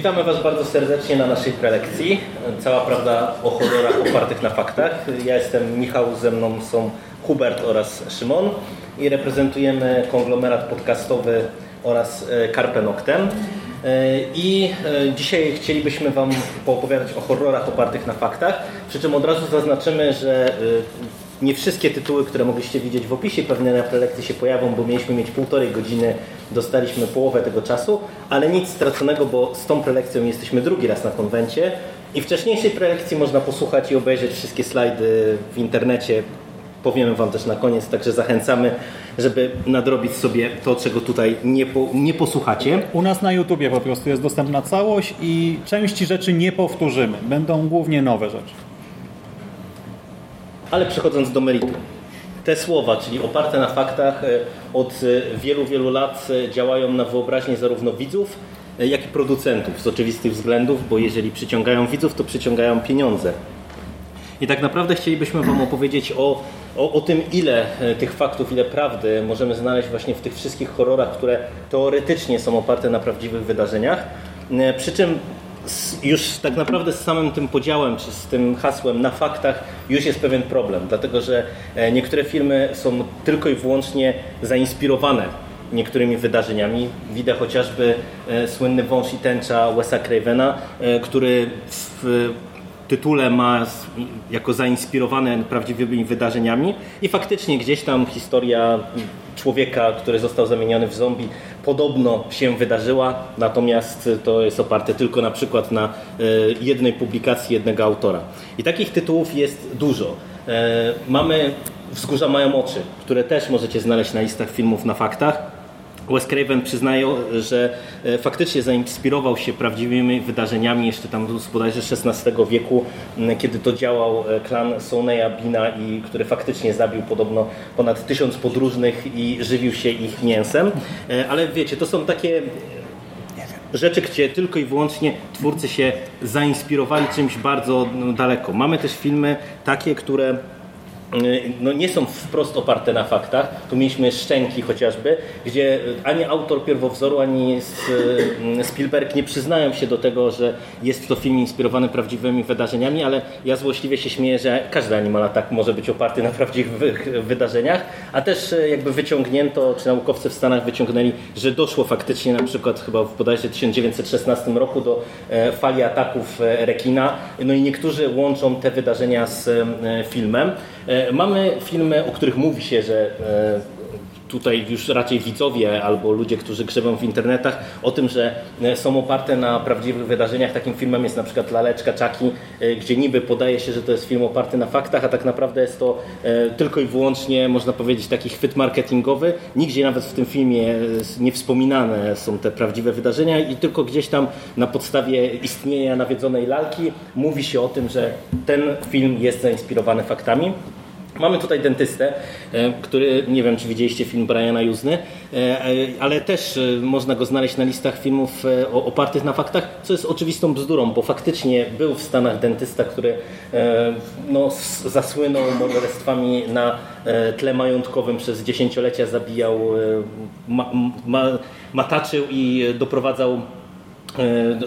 Witamy Was bardzo serdecznie na naszej prelekcji. Cała prawda o horrorach opartych na faktach. Ja jestem Michał, ze mną są Hubert oraz Szymon i reprezentujemy konglomerat podcastowy oraz e, Carpe Noctem. E, I e, dzisiaj chcielibyśmy Wam poopowiadać o horrorach opartych na faktach, przy czym od razu zaznaczymy, że nie wszystkie tytuły, które mogliście widzieć w opisie pewnie na prelekcji się pojawią, bo mieliśmy mieć półtorej godziny, dostaliśmy połowę tego czasu, ale nic straconego, bo z tą prelekcją jesteśmy drugi raz na konwencie i wcześniejszej prelekcji można posłuchać i obejrzeć wszystkie slajdy w internecie. Powiemy Wam też na koniec, także zachęcamy, żeby nadrobić sobie to, czego tutaj nie, po, nie posłuchacie. U nas na YouTubie po prostu jest dostępna całość i części rzeczy nie powtórzymy. Będą głównie nowe rzeczy. Ale przechodząc do meritum. Te słowa, czyli oparte na faktach, e, od e, wielu, wielu lat e, działają na wyobraźnię zarówno widzów, jak i producentów z oczywistych względów, bo jeżeli przyciągają widzów, to przyciągają pieniądze. I tak naprawdę chcielibyśmy Wam opowiedzieć o, o, o, tym, ile tych faktów, ile prawdy możemy znaleźć właśnie w tych wszystkich horrorach, które teoretycznie są oparte na prawdziwych wydarzeniach. Przy czym już tak naprawdę z samym tym podziałem, czy z tym hasłem na faktach już jest pewien problem, dlatego że e, niektóre filmy są tylko i wyłącznie zainspirowane niektórymi wydarzeniami. Widzę chociażby e, słynny Wąż i Tęcza Wesa Cravena, e, który w tytule ma jako zainspirowane prawdziwymi wydarzeniami i faktycznie gdzieś tam historia człowieka, który został zamieniony w zombie podobno się wydarzyła, natomiast to jest oparte tylko na przykład na e, jednej publikacji jednego autora. I takich tytułów jest dużo. E, mamy Wzgórza mają oczy, które też możecie znaleźć na listach filmów na faktach. Wes Craven przyznaje, że e, faktycznie zainspirował się prawdziwymi wydarzeniami jeszcze tam z bodajże XVI wieku, kiedy to działał e, klan Soneya Bina, i który faktycznie zabił podobno ponad tysiąc podróżnych i żywił się ich mięsem. E, ale wiecie, to są takie rzeczy, gdzie tylko i wyłącznie twórcy się zainspirowali czymś bardzo no, daleko. Mamy też filmy takie, które no nie są wprost oparte na faktach. Tu mieliśmy Szczęki chociażby, gdzie ani autor pierwowzoru, ani y, Spielberg nie przyznają się do tego, że jest to film inspirowany prawdziwymi wydarzeniami, ale ja złośliwie się śmieję, że każdy animal tak może być oparty na prawdziwych wydarzeniach, a też y, jakby wyciągnięto, czy naukowcy w Stanach wyciągnęli, że doszło faktycznie na przykład chyba w bodajże 1916 roku do e, fali ataków e, rekina. No i niektórzy łączą te wydarzenia z e, filmem. E, mamy filmy, o których mówi się, że e, tutaj już raczej widzowie albo ludzie, którzy grzebią w internetach o tym, że e, są oparte na prawdziwych wydarzeniach. Takim filmem jest na przykład Laleczka Czaki, gdzie niby podaje się, że to jest film oparty na faktach, a tak naprawdę jest to tylko i wyłącznie, można powiedzieć, taki chwyt marketingowy. Nigdzie nawet w tym filmie nie wspominane są te prawdziwe wydarzenia i tylko gdzieś tam na podstawie istnienia nawiedzonej lalki mówi się o tym, że ten film jest zainspirowany faktami. Mamy tutaj dentystę, e, który, nie wiem czy widzieliście film Briana Juzny, e, e, ale też można go znaleźć na listach filmów opartych na faktach, co jest oczywistą bzdurą, bo faktycznie był w Stanach dentysta, który no, zasłynął morderstwami na tle majątkowym przez dziesięciolecia, zabijał, ma, ma, mataczył i doprowadzał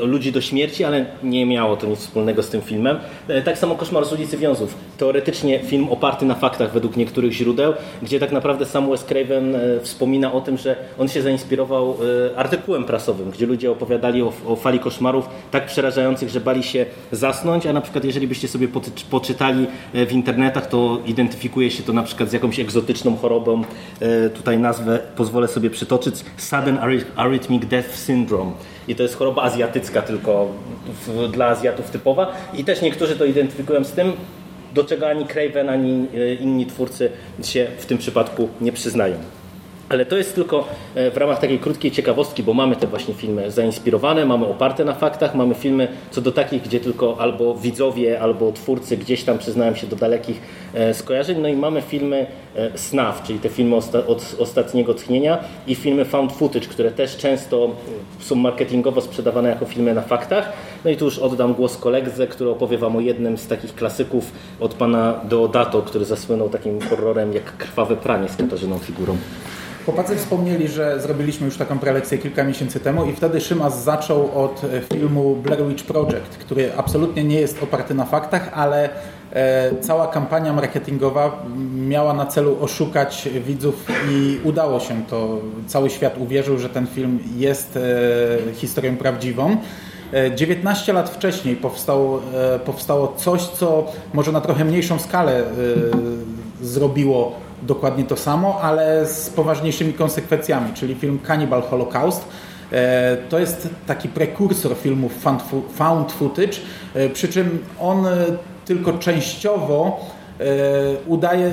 ludzi do śmierci, ale nie miało to nic wspólnego z tym filmem. E, tak samo Koszmar z ulicy Wiązów. Teoretycznie film oparty na faktach według niektórych źródeł, gdzie tak naprawdę sam Wes Craven e, wspomina o tym, że on się zainspirował artykułem prasowym, gdzie ludzie opowiadali o, o fali koszmarów tak przerażających, że bali się zasnąć, a na przykład jeżeli byście sobie poczytali w internetach, to identyfikuje się to na przykład z jakąś egzotyczną chorobą. Tutaj nazwę pozwolę sobie przytoczyć. Sudden Arrhythmic Death Syndrome i to jest choroba azjatycka tylko w, dla Azjatów typowa i też niektórzy to identyfikują z tym, do czego ani Craven, ani e, inni twórcy się w tym przypadku nie przyznają. Ale to jest tylko e, w ramach takiej krótkiej ciekawostki, bo mamy te właśnie filmy zainspirowane, mamy oparte na faktach, mamy filmy co do takich, gdzie tylko albo widzowie, albo twórcy gdzieś tam przyznają się do dalekich e, skojarzeń, no i mamy filmy e, SNAF, czyli te filmy od ostatniego tchnienia i filmy found footage, które też często są marketingowo sprzedawane jako filmy na faktach. No i tu już oddam głos koledze, który opowie Wam o jednym z takich klasyków od pana Deodato, który zasłynął takim horrorem jak Krwawe pranie z Katarzyną Figurą. Chłopacy wspomnieli, że zrobiliśmy już taką prelekcję kilka miesięcy temu i wtedy Szymas zaczął od e, filmu Blair Witch Project, który absolutnie nie jest oparty na faktach, ale e, cała kampania marketingowa miała na celu oszukać widzów i udało się to. Cały świat uwierzył, że ten film jest e, historią prawdziwą. 19 lat wcześniej powstało, powstało coś, co może na trochę mniejszą skalę zrobiło dokładnie to samo, ale z poważniejszymi konsekwencjami, czyli film Cannibal Holocaust. E, to jest taki prekursor filmów found footage, e, przy czym on e, tylko częściowo udaje,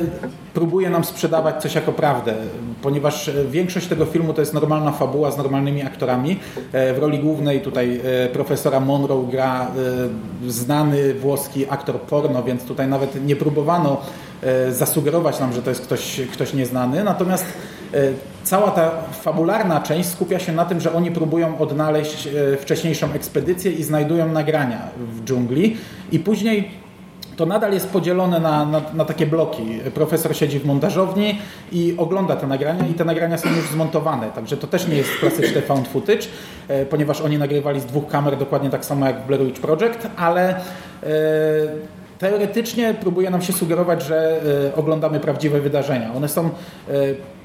próbuje nam sprzedawać coś jako prawdę, ponieważ większość tego filmu to jest normalna fabuła z normalnymi aktorami. W roli głównej tutaj profesora Monroe gra znany włoski aktor porno, więc tutaj nawet nie próbowano E, zasugerować nam, że to jest ktoś, ktoś nieznany. Natomiast e, cała ta fabularna część skupia się na tym, że oni próbują odnaleźć e, wcześniejszą ekspedycję i znajdują nagrania w dżungli i później to nadal jest podzielone na, na, na, takie bloki. Profesor siedzi w montażowni i ogląda te nagrania i te nagrania są już zmontowane, także to też nie jest klasyczny found footage, ponieważ oni nagrywali z dwóch kamer dokładnie tak samo jak Blair Witch Project, ale teoretycznie próbuje nam się sugerować, że e, oglądamy prawdziwe wydarzenia. One są e,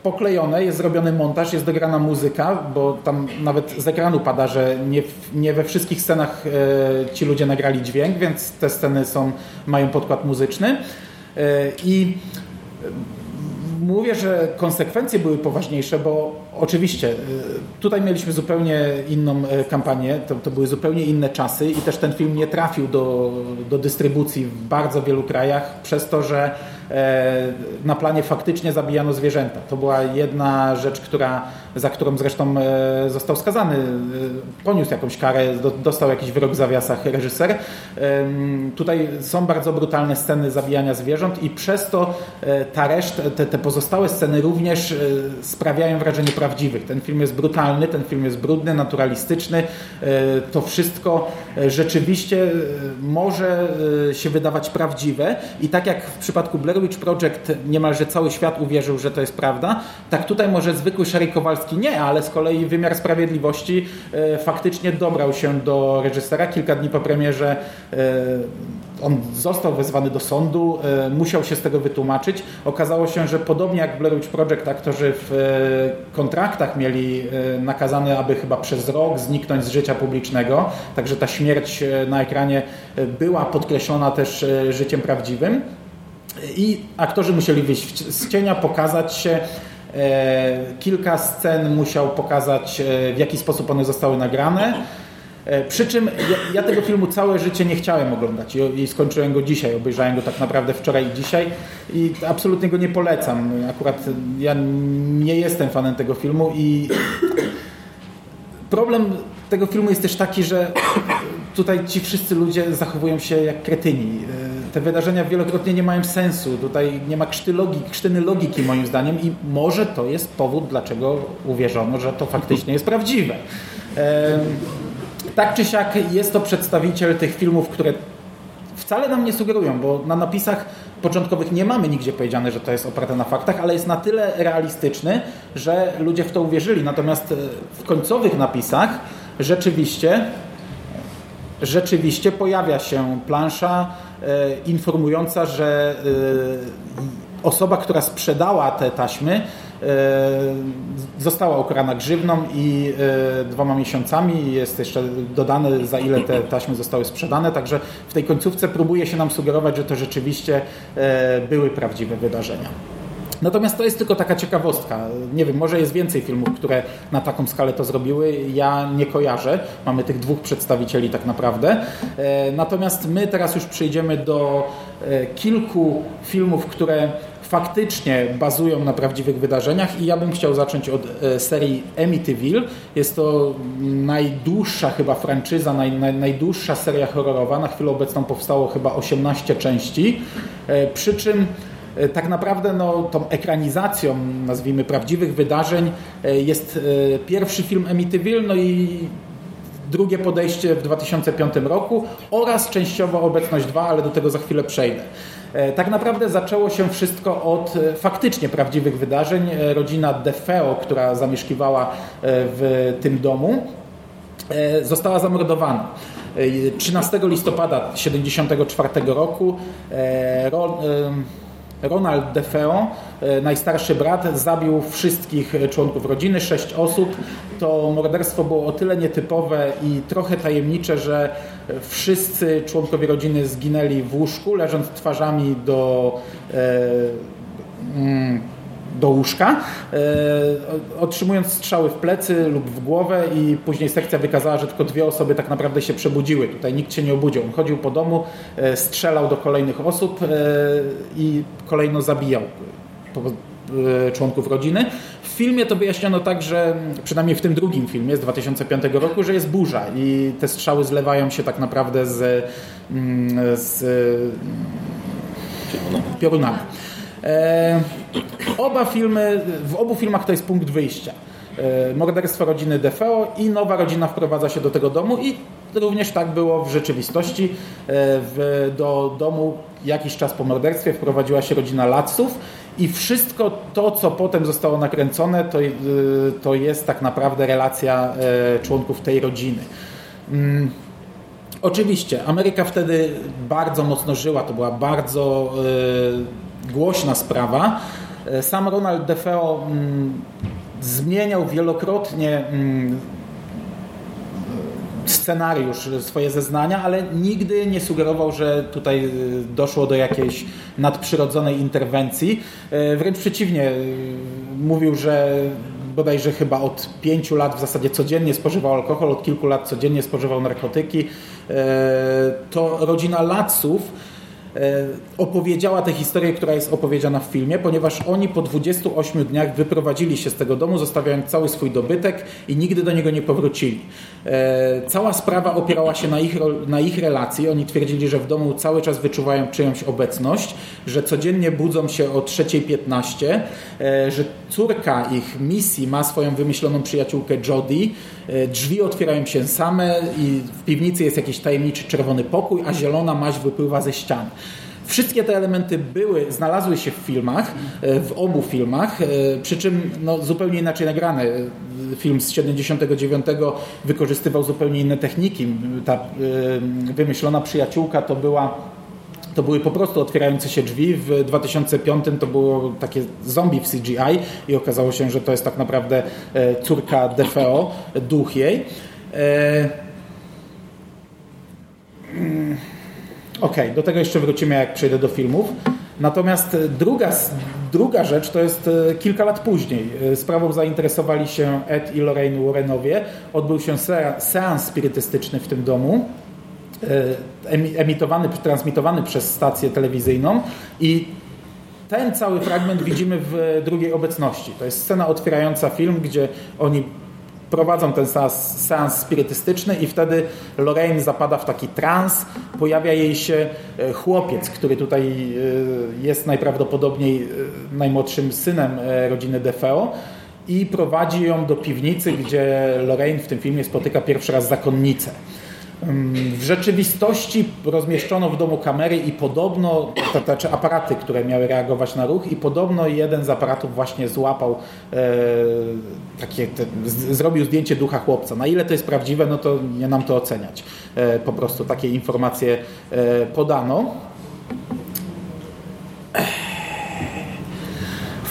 poklejone, jest zrobiony montaż, jest dograna muzyka, bo tam nawet z ekranu pada, że nie, nie we wszystkich scenach e, ci ludzie nagrali dźwięk, więc te sceny są, mają podkład muzyczny. I mówię, że konsekwencje były poważniejsze, bo oczywiście y, tutaj mieliśmy zupełnie inną e, kampanię, to, to, były zupełnie inne czasy i też ten film nie trafił do, do dystrybucji w bardzo wielu krajach przez to, że e, na planie faktycznie zabijano zwierzęta. To była jedna rzecz, która, za którą zresztą e, został skazany, poniósł jakąś karę, dostał jakiś wyrok w zawiasach reżyser. Tutaj są bardzo brutalne sceny zabijania zwierząt i przez to ta reszta, te, te pozostałe sceny również sprawiają wrażenie prawdziwych. Ten film jest brutalny, ten film jest brudny, naturalistyczny. E, to wszystko e, rzeczywiście e, może się wydawać prawdziwe i tak jak w przypadku Blair Witch Project niemalże cały świat uwierzył, że to jest prawda, tak tutaj może zwykły Sherry Kowalski nie, ale z kolei wymiar sprawiedliwości faktycznie dobrał się do reżysera. Kilka dni po premierze on został wezwany do sądu, musiał się z tego wytłumaczyć. Okazało się, że podobnie jak Blair Witch Project aktorzy w kontraktach mieli e, nakazane, aby chyba przez rok zniknąć z życia publicznego, także ta śmierć e, na ekranie e, była podkreślona też życiem prawdziwym. I aktorzy musieli wyjść z cienia, pokazać się. Kilka scen musiał pokazać, w jaki sposób one zostały nagrane. E, przy czym ja, ja, tego filmu całe życie nie chciałem oglądać i, i, skończyłem go dzisiaj. Obejrzałem go tak naprawdę wczoraj i dzisiaj i absolutnie go nie polecam. Akurat ja nie jestem fanem tego filmu i problem tego filmu jest też taki, że tutaj ci wszyscy ludzie zachowują się jak kretyni. E, te wydarzenia wielokrotnie nie mają sensu. Tutaj nie ma krzty logiki, krztyny logiki moim zdaniem i może to jest powód, dlaczego uwierzono, że to faktycznie jest prawdziwe. Tak czy siak jest to przedstawiciel tych filmów, które wcale nam nie sugerują, bo na napisach początkowych nie mamy nigdzie powiedziane, że to jest oparte na faktach, ale jest na tyle realistyczny, że ludzie w to uwierzyli. Natomiast e, w końcowych napisach rzeczywiście rzeczywiście pojawia się plansza e, informująca, że e, osoba, która sprzedała te taśmy została ukarana grzywną i e, dwoma miesiącami. Jest jeszcze dodane, za ile te taśmy zostały sprzedane. Także w tej końcówce próbuje się nam sugerować, że to rzeczywiście e, były prawdziwe wydarzenia. Natomiast to jest tylko taka ciekawostka. Nie wiem, może jest więcej filmów, które na taką skalę to zrobiły. Ja nie kojarzę. Mamy tych dwóch przedstawicieli tak naprawdę. Natomiast my teraz już przejdziemy do kilku filmów, które faktycznie bazują na prawdziwych wydarzeniach i ja bym chciał zacząć od e, serii Amityville. Jest to najdłuższa chyba franczyza, naj, naj, najdłuższa seria horrorowa. Na chwilę obecną powstało chyba 18 części, e, przy czym e, tak naprawdę no, tą ekranizacją, nazwijmy, prawdziwych wydarzeń jest pierwszy film Amityville, no i drugie podejście w 2005 roku oraz częściowo Obecność 2, ale do tego za chwilę przejdę. E, tak naprawdę zaczęło się wszystko od e, faktycznie prawdziwych wydarzeń. E, rodzina DeFeo, która zamieszkiwała w tym domu, została zamordowana. 13 listopada 1974 roku Ronald DeFeo, e, najstarszy brat, zabił wszystkich członków rodziny, sześć osób. To morderstwo było o tyle nietypowe i trochę tajemnicze, że wszyscy członkowie rodziny zginęli w łóżku, leżąc twarzami do e, mm, do łóżka, e, otrzymując strzały w plecy lub w głowę i później sekcja wykazała, że tylko dwie osoby tak naprawdę się przebudziły. Tutaj nikt się nie obudził. On chodził po domu, e, strzelał do kolejnych osób e, i kolejno zabijał członków rodziny. W filmie to wyjaśniono tak, że przynajmniej w tym drugim filmie z 2005 roku, że jest burza i te strzały zlewają się tak naprawdę z, mm, z piorunami. E, oba filmy, w obu filmach to jest punkt wyjścia. E, morderstwo rodziny DeFeo i nowa rodzina wprowadza się do tego domu i również tak było w rzeczywistości. E, w, do domu jakiś czas po morderstwie wprowadziła się rodzina Latsów i wszystko to, co potem zostało nakręcone, to, to jest tak naprawdę relacja członków tej rodziny. Mm. Oczywiście, Ameryka wtedy bardzo mocno żyła, to była bardzo głośna sprawa. E, sam Ronald DeFeo mm, zmieniał wielokrotnie mm, scenariusz, swoje zeznania, ale nigdy nie sugerował, że tutaj e, doszło do jakiejś nadprzyrodzonej interwencji. E, wręcz przeciwnie, mówił, że bodajże chyba od pięciu lat w zasadzie codziennie spożywał alkohol, od kilku lat codziennie spożywał narkotyki. To rodzina Latsów E, opowiedziała tę historię, która jest opowiedziana w filmie, ponieważ oni po 28 dniach wyprowadzili się z tego domu, zostawiając cały swój dobytek i nigdy do niego nie powrócili. E, cała sprawa opierała się na ich, na ich relacji. Oni twierdzili, że w domu cały czas wyczuwają czyjąś obecność, że codziennie budzą się o 3.15, e, że córka ich misji ma swoją wymyśloną przyjaciółkę Jodie, drzwi otwierają się same i w piwnicy jest jakiś tajemniczy czerwony pokój, a zielona maź wypływa ze ścian. Wszystkie te elementy były, znalazły się w filmach, e, w obu filmach, e, przy czym no, zupełnie inaczej nagrane. Film z 79 wykorzystywał zupełnie inne techniki. Ta e, wymyślona przyjaciółka to była to były po prostu otwierające się drzwi. W 2005 to było takie zombie w CGI i okazało się, że to jest tak naprawdę córka DeFeo, duch jej. Mm. Okej, okay, do tego jeszcze wrócimy, jak przejdę do filmów. Natomiast druga, druga rzecz to jest e, kilka lat później. E, sprawą zainteresowali się Ed i Lorraine Warrenowie. Odbył się seans spirytystyczny w tym domu, e, emitowany, transmitowany przez stację telewizyjną i ten cały fragment widzimy w drugiej obecności. To jest scena otwierająca film, gdzie oni prowadzą ten seans, seans spirytystyczny i wtedy Lorraine zapada w taki trans, pojawia jej się e, chłopiec, który tutaj e, jest najprawdopodobniej e, najmłodszym synem rodziny DeFeo i prowadzi ją do piwnicy, gdzie Lorraine w tym filmie spotyka pierwszy raz zakonnicę. W rzeczywistości rozmieszczono w domu kamery i podobno, to znaczy aparaty, które miały reagować na ruch i podobno jeden z aparatów właśnie złapał e, takie, te, z, zrobił zdjęcie ducha chłopca. Na ile to jest prawdziwe, no to nie nam to oceniać. E, po prostu takie informacje e, podano.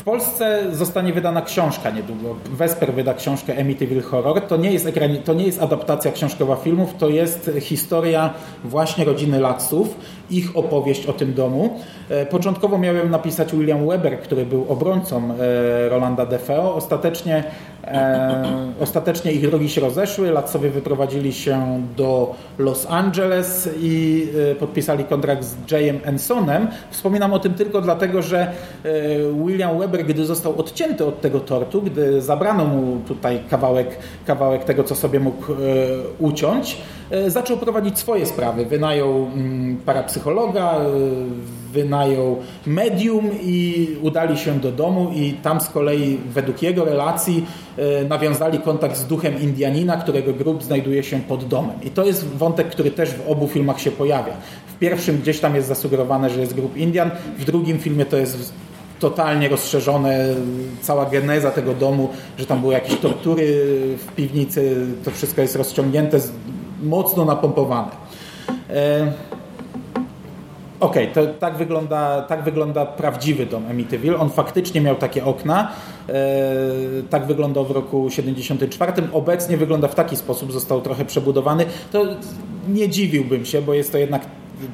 Polsce zostanie wydana książka niedługo. Vesper wyda książkę Amityville Horror. To nie, jest to nie jest adaptacja książkowa filmów, to jest historia właśnie rodziny Latsów, ich opowieść o tym domu. E, początkowo miałem napisać William Weber, który był obrońcą e, Rolanda DeFeo. Ostatecznie E, ostatecznie ich drogi się rozeszły, Latsowie wyprowadzili się do Los Angeles i podpisali kontrakt z Jayem Ensonem. Wspominam o tym tylko dlatego, że William Weber, gdy został odcięty od tego tortu, gdy zabrano mu tutaj kawałek, kawałek tego, co sobie mógł uciąć, zaczął prowadzić swoje sprawy. Wynajął mm, parapsychologa, e, wynajął medium i udali się do domu i tam z kolei według jego relacji e, nawiązali kontakt z duchem Indianina, którego grób znajduje się pod domem. I to jest wątek, który też w obu filmach się pojawia. W pierwszym gdzieś tam jest zasugerowane, że jest grób Indian, w drugim filmie to jest totalnie rozszerzone, cała geneza tego domu, że tam były jakieś tortury w piwnicy, to wszystko jest rozciągnięte, mocno napompowane. Okej, to tak wygląda, tak wygląda prawdziwy dom Amityville. On faktycznie miał takie okna. E, tak wyglądał w roku 74. Obecnie wygląda w taki sposób, został trochę przebudowany. To nie dziwiłbym się, bo jest to jednak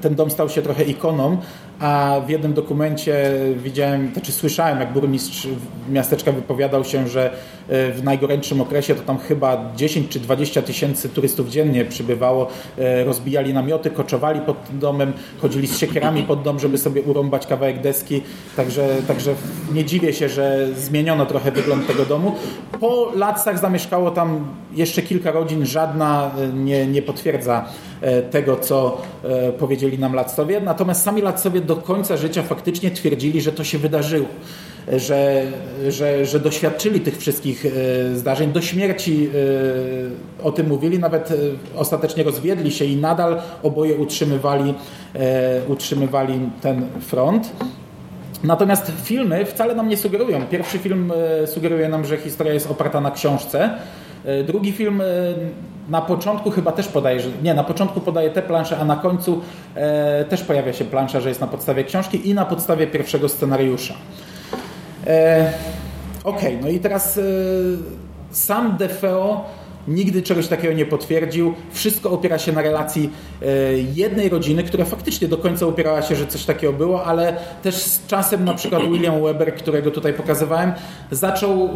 ten dom stał się trochę ikoną, a w jednym dokumencie widziałem, znaczy słyszałem, jak burmistrz miasteczka wypowiadał się, że e, w najgorętszym okresie to tam chyba 10 czy 20 tysięcy turystów dziennie przybywało, e, rozbijali namioty, koczowali pod domem, chodzili z siekierami pod dom, żeby sobie urąbać kawałek deski, także, także nie dziwię się, że zmieniono trochę wygląd tego domu. Po latach zamieszkało tam jeszcze kilka rodzin, żadna e, nie, nie potwierdza tego, co powiedzieli nam Latcowie, natomiast sami Latcowie do końca życia faktycznie twierdzili, że to się wydarzyło, że, że, że doświadczyli tych wszystkich e, zdarzeń. Do śmierci e, o tym mówili, nawet e, ostatecznie rozwiedli się i nadal oboje utrzymywali, utrzymywali ten front. Natomiast filmy wcale nam nie sugerują. Pierwszy film sugeruje nam, że historia jest oparta na książce. Drugi film na początku chyba też podaje, że nie, na początku podaje te plansze, a na końcu e, też pojawia się plansza, że jest na podstawie książki i na podstawie pierwszego scenariusza. E, Okej, no i teraz e, sam DeFeo nigdy czegoś takiego nie potwierdził. Wszystko opiera się na relacji e, jednej rodziny, która faktycznie do końca upierała się, że coś takiego było, ale też z czasem na przykład William Weber, którego tutaj pokazywałem, zaczął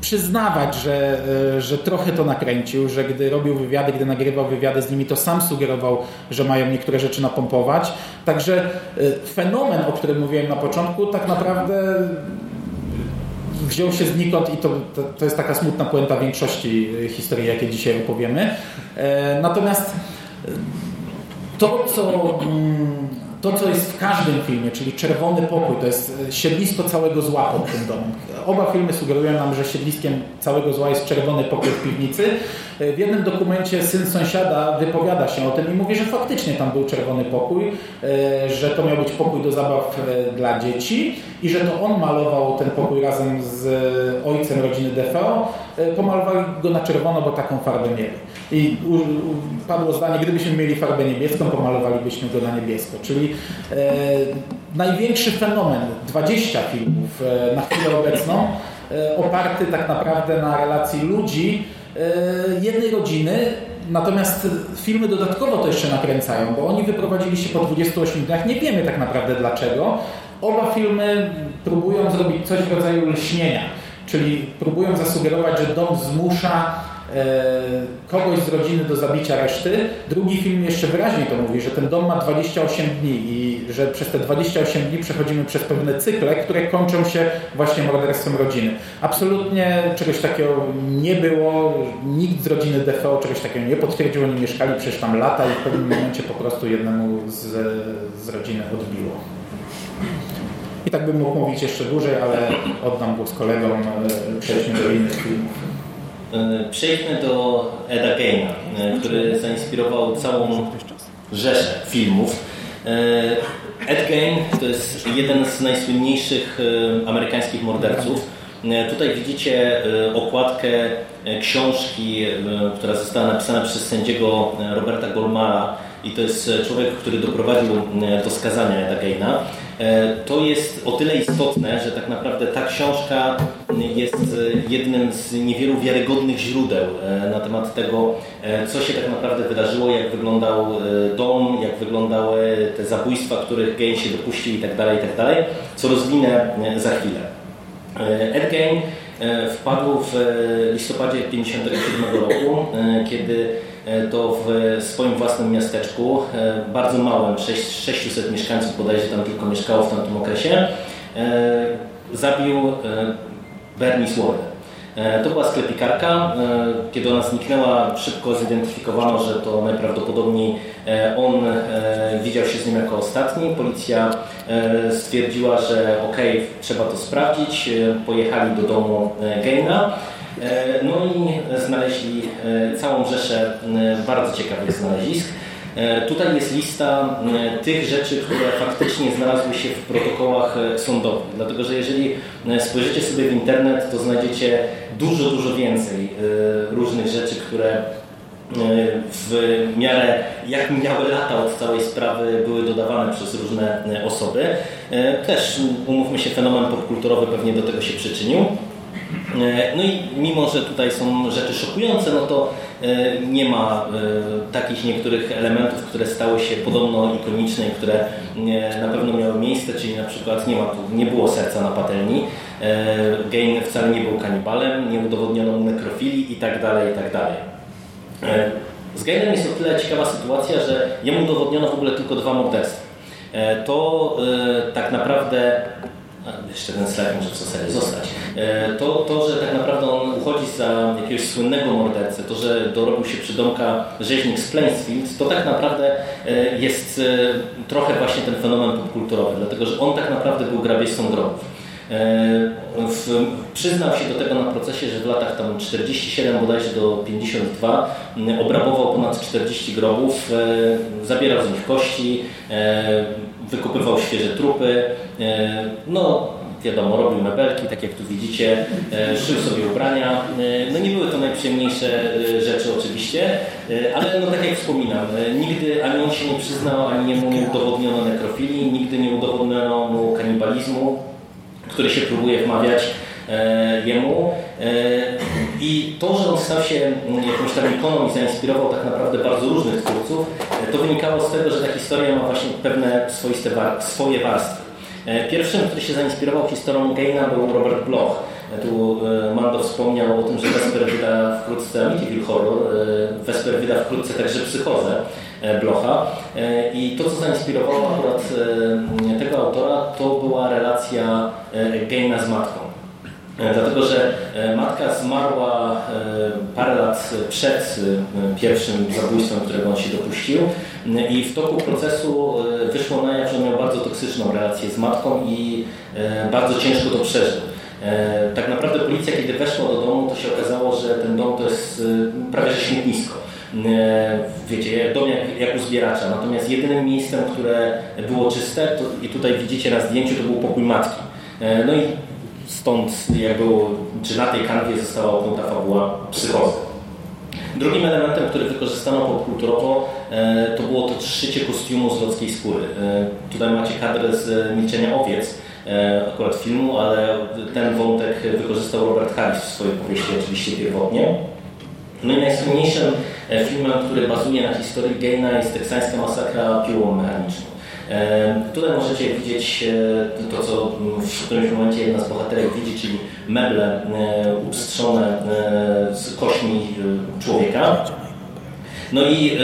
przyznawać, że, e, że trochę to nakręcił, że gdy robił wywiady, gdy nagrywał wywiady z nimi, to sam sugerował, że mają niektóre rzeczy napompować. Także e, fenomen, o którym mówiłem na początku, tak naprawdę wziął się znikąd i to, to, to jest taka smutna puenta większości y, historii, jakie dzisiaj opowiemy. E, natomiast e, to, co, mm, to, co jest w każdym filmie, czyli Czerwony Pokój, to jest e, siedlisko całego zła pod tym domem. Oba filmy sugerują nam, że siedliskiem całego zła jest Czerwony Pokój w piwnicy. E, W jednym dokumencie syn sąsiada wypowiada się o tym i mówi, że faktycznie tam był Czerwony Pokój, e, że to miał być pokój do zabaw dla dzieci i że to on malował ten pokój razem z ojcem rodziny DeFeo. E, Pomalowali go na czerwono, bo taką farbę mieli. I u, u, padło zdanie, gdybyśmy mieli farbę niebieską, pomalowalibyśmy go na niebiesko. Czyli e, największy fenomen, 20 filmów e, na chwilę obecną, e, oparty tak naprawdę na relacji ludzi, e, jednej rodziny, Natomiast filmy dodatkowo to jeszcze nakręcają, bo oni wyprowadzili się po 28 dniach. Nie wiemy tak naprawdę dlaczego. Oba filmy próbują zrobić coś w rodzaju lśnienia, czyli próbują zasugerować, że dom zmusza kogoś z rodziny do zabicia reszty. Drugi film jeszcze wyraźniej to mówi, że ten dom ma 28 dni i że przez te 28 dni przechodzimy przez pewne cykle, które kończą się właśnie morderstwem rodziny. Absolutnie czegoś takiego nie było. Nikt z rodziny DFO czegoś takiego nie potwierdził. Oni mieszkali przecież tam lata i w pewnym momencie po prostu jednemu z, z rodziny odbiło. I tak bym mógł mówić jeszcze dłużej, ale oddam głos kolegom. e, Przejdźmy do innych filmów. E, Przejdźmy do Eda Geina, e, który zainspirował całą rzeszę filmów. E, Ed Gein to jest jeden z najsłynniejszych amerykańskich morderców. Tutaj widzicie okładkę książki, która została napisana przez sędziego Roberta Golmara i to jest człowiek, który doprowadził do skazania Eda Geina. E, To jest o tyle istotne, że tak naprawdę ta książka jest e, jednym z niewielu wiarygodnych źródeł e, na temat tego, co się tak naprawdę wydarzyło, jak wyglądał dom, jak wyglądały te zabójstwa, których Gein się dopuścił itd., itd., co rozwinę za chwilę. Ed Gein e, wpadł w listopadzie 1957 roku, kiedy to w swoim własnym miasteczku, bardzo małym, 600 mieszkańców bodajże tam tylko mieszkało w tamtym okresie, zabił Bernice Warren. E, to była sklepikarka. E, kiedy ona zniknęła, szybko zidentyfikowano, że to najprawdopodobniej e, on widział się z nim jako ostatni. Policja stwierdziła, że ok, trzeba to sprawdzić. Pojechali do domu Gaina. No i znaleźli całą rzeszę bardzo ciekawych znalezisk. E, tutaj jest lista e, tych rzeczy, które faktycznie znalazły się w protokołach e, sądowych. Dlatego, że jeżeli spojrzycie sobie w internet, to znajdziecie dużo, dużo więcej różnych rzeczy, które w miarę jak mijały lata od całej sprawy były dodawane przez różne osoby. Też, umówmy się, fenomen popkulturowy pewnie do tego się przyczynił. No i mimo, że tutaj są rzeczy szokujące, no to E, nie ma e, takich niektórych elementów, które stały się podobno ikoniczne i które e, na pewno miały miejsce, czyli na przykład nie, ma tu, nie było serca na patelni, Gain wcale nie był kanibalem, nie udowodniono nekrofilii i tak dalej, i tak dalej. Z Gainem jest o tyle ciekawa sytuacja, że jemu udowodniono w ogóle tylko dwa morderstwa. To tak naprawdę jeszcze ten slajd może w zasadzie zostać, e, to, to, że tak naprawdę on uchodzi za jakiegoś słynnego mordercę, to, że dorobił się przydomka rzeźnik z Plainsfield, to tak naprawdę e, jest e, trochę właśnie ten fenomen popkulturowy, dlatego że on tak naprawdę był grabieżcą grobów. W, przyznał się do tego na procesie, że w latach tam 47 bodajże do 52 obrabował ponad 40 grobów, zabierał z nich kości, wykupywał świeże trupy, no wiadomo, robił mebelki, tak jak tu widzicie, e, szył sobie ubrania. E, no nie były to najprzyjemniejsze rzeczy oczywiście, ale no tak jak wspominam, nigdy ani on się nie przyznał, ani jemu nie udowodniono nekrofilii, nigdy nie udowodniono mu kanibalizmu, który się próbuje wmawiać jemu. I to, że on stał się jakąś tam ikoną i zainspirował tak naprawdę bardzo różnych twórców, to wynikało z tego, że ta historia ma właśnie pewne swoiste swoje warstwy. E, pierwszym, który się zainspirował historią Gaina był Robert Bloch. E, tu e, Mando wspomniał o tym, że Vesper wyda wkrótce Amityville Horror, Vesper wyda wkrótce także Psychozę Blocha. I to, co zainspirowało akurat tego autora, to była relacja Gaina z matką. E, dlatego, że e, matka zmarła e, parę lat przed pierwszym zabójstwem, którego on się dopuścił i w toku procesu wyszło na jaw, że miał bardzo toksyczną relację z matką i bardzo ciężko to przeżył. Tak naprawdę policja, kiedy weszła do domu, to się okazało, że ten dom to jest prawie że śmietnisko. Wiecie, dom jak, jak u zbieracza. Natomiast jedynym miejscem, które było czyste, to, i tutaj widzicie na zdjęciu, to był pokój matki. No i Stąd jakby, czy na tej kanwie została opnuta fabuła psychozy. Drugim elementem, który wykorzystano popkulturowo, e, to było to szycie kostiumu z ludzkiej skóry. E, tutaj macie kadrę z Milczenia Owiec, e, akurat filmu, ale ten wątek wykorzystał Robert Harris w swojej powieści oczywiście pierwotnie. No i najsłynniejszym filmem, który bazuje na historii Gaina jest teksańska masakra piłą mechaniczną. Tutaj możecie widzieć e, to, co w którymś momencie jedna z bohaterek widzi, czyli meble e, upstrzone e, z kośmi człowieka. No i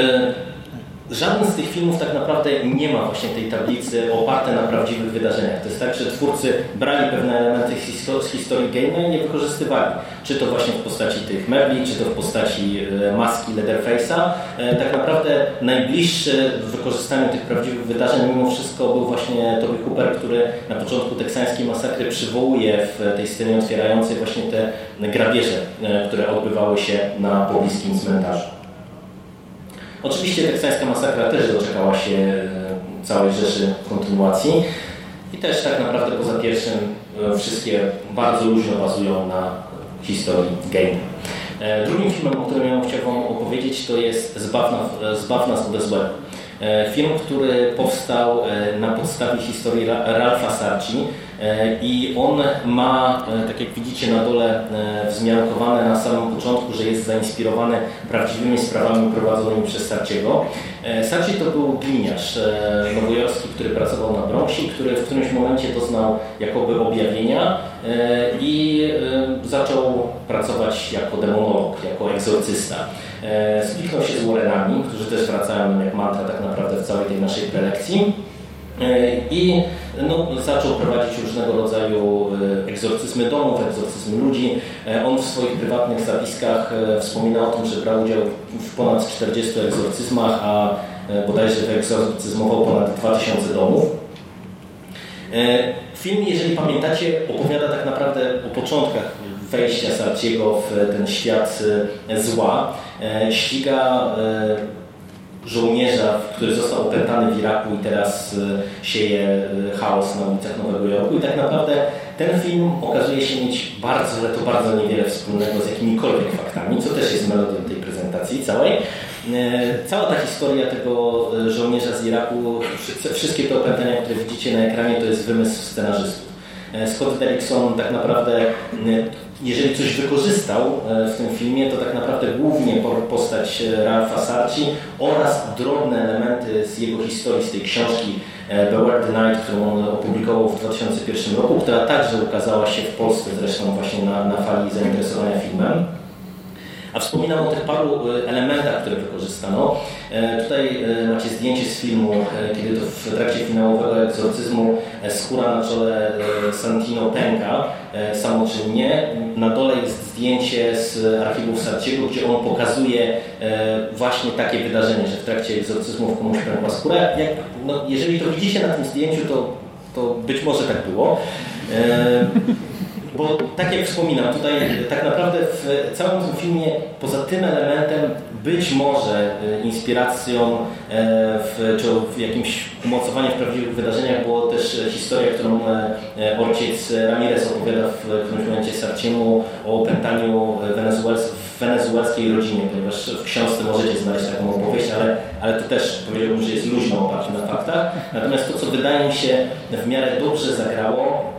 Żaden z tych filmów tak naprawdę nie ma właśnie tej tablicy oparte na prawdziwych wydarzeniach. To jest tak, że twórcy brali pewne elementy z historii game'a i je wykorzystywali. Czy to właśnie w postaci tych mebli, czy to w postaci e, maski Leatherface'a. E, tak naprawdę najbliższy w wykorzystaniu tych prawdziwych wydarzeń mimo wszystko był właśnie Toby Cooper, który na początku teksańskiej masakry przywołuje w tej scenie otwierającej właśnie te grabieże, e, które odbywały się na pobliskim cmentarzu. Oczywiście teksańska masakra też doczekała się e, całej rzeszy kontynuacji i też tak naprawdę poza pierwszym e, wszystkie bardzo luźno bazują na historii game. E, drugim filmem, o którym ja chciałbym Wam opowiedzieć, to jest Zbaw nas, Zbaw. Film, który powstał na podstawie historii Ralfa Sarci, I on ma, e, tak jak widzicie na dole, e, wzmiankowane na samym początku, że jest zainspirowany prawdziwymi sprawami prowadzonymi przez Sarciego. Sarci to był gliniarz nowojorski, który pracował na Bronxie, który w którymś momencie doznał jakoby objawienia e, i e, zaczął pracować jako demonolog, jako egzorcysta. E, Spiknął się z Warrenami, którzy też wracają jak mantra tak naprawdę w całej tej naszej prelekcji. E, I no, zaczął prowadzić różnego rodzaju e, egzorcyzmy domów, egzorcyzmy ludzi. E, On w swoich prywatnych zapiskach wspomina o tym, że brał udział w ponad 40 egzorcyzmach, a bodajże wyegzorcyzmował ponad 2000 domów. Film, jeżeli pamiętacie, opowiada tak naprawdę o początkach wejścia Sarciego w ten świat zła. Ściga żołnierza, który został opętany w Iraku i teraz e, sieje e, chaos na ulicach Nowego Jorku. I tak naprawdę ten film okazuje się mieć bardzo, ale to bardzo niewiele wspólnego z jakimikolwiek faktami, co też jest melodią tej prezentacji całej. E, Cała ta historia tego żołnierza z Iraku, wszy- wszystkie te opętania, które widzicie na ekranie, to jest wymysł scenarzystów. Scott Derrickson tak naprawdę, jeżeli coś wykorzystał e, w tym filmie, to tak naprawdę głównie po- postać e, Ralpha Sarci oraz drobne elementy z jego historii, z tej książki Beware the Night, którą on opublikował w 2001 roku, która także ukazała się w Polsce zresztą właśnie na, na fali zainteresowania filmem. A wspominam o tych paru e, elementach, które wykorzystano. E, Tutaj e, macie zdjęcie z filmu, e, kiedy to w trakcie finałowego egzorcyzmu skóra na czole Santino pęka samoczynnie. Na dole jest zdjęcie z archiwów Sarciego, gdzie on pokazuje właśnie takie wydarzenie, że w trakcie egzorcyzmu komuś pękła skóra. Jak, no, jeżeli to widzicie na tym zdjęciu, to, to być może tak było. E, bo tak jak wspominam, tutaj tak naprawdę w całym tym filmie, poza tym elementem, być może e, inspiracją e, w, czy w jakimś umocowaniem w prawdziwych wydarzeniach było też e, historia, którą e, e, ojciec Ramirez opowiada w którymś momencie Sarciemu o opętaniu w wenezuelskiej rodzinie, ponieważ w książce możecie znaleźć taką opowieść, ale, ale to też powiedziałbym, że jest luźno oparte na faktach. Natomiast to, co wydaje mi się w miarę dobrze zagrało,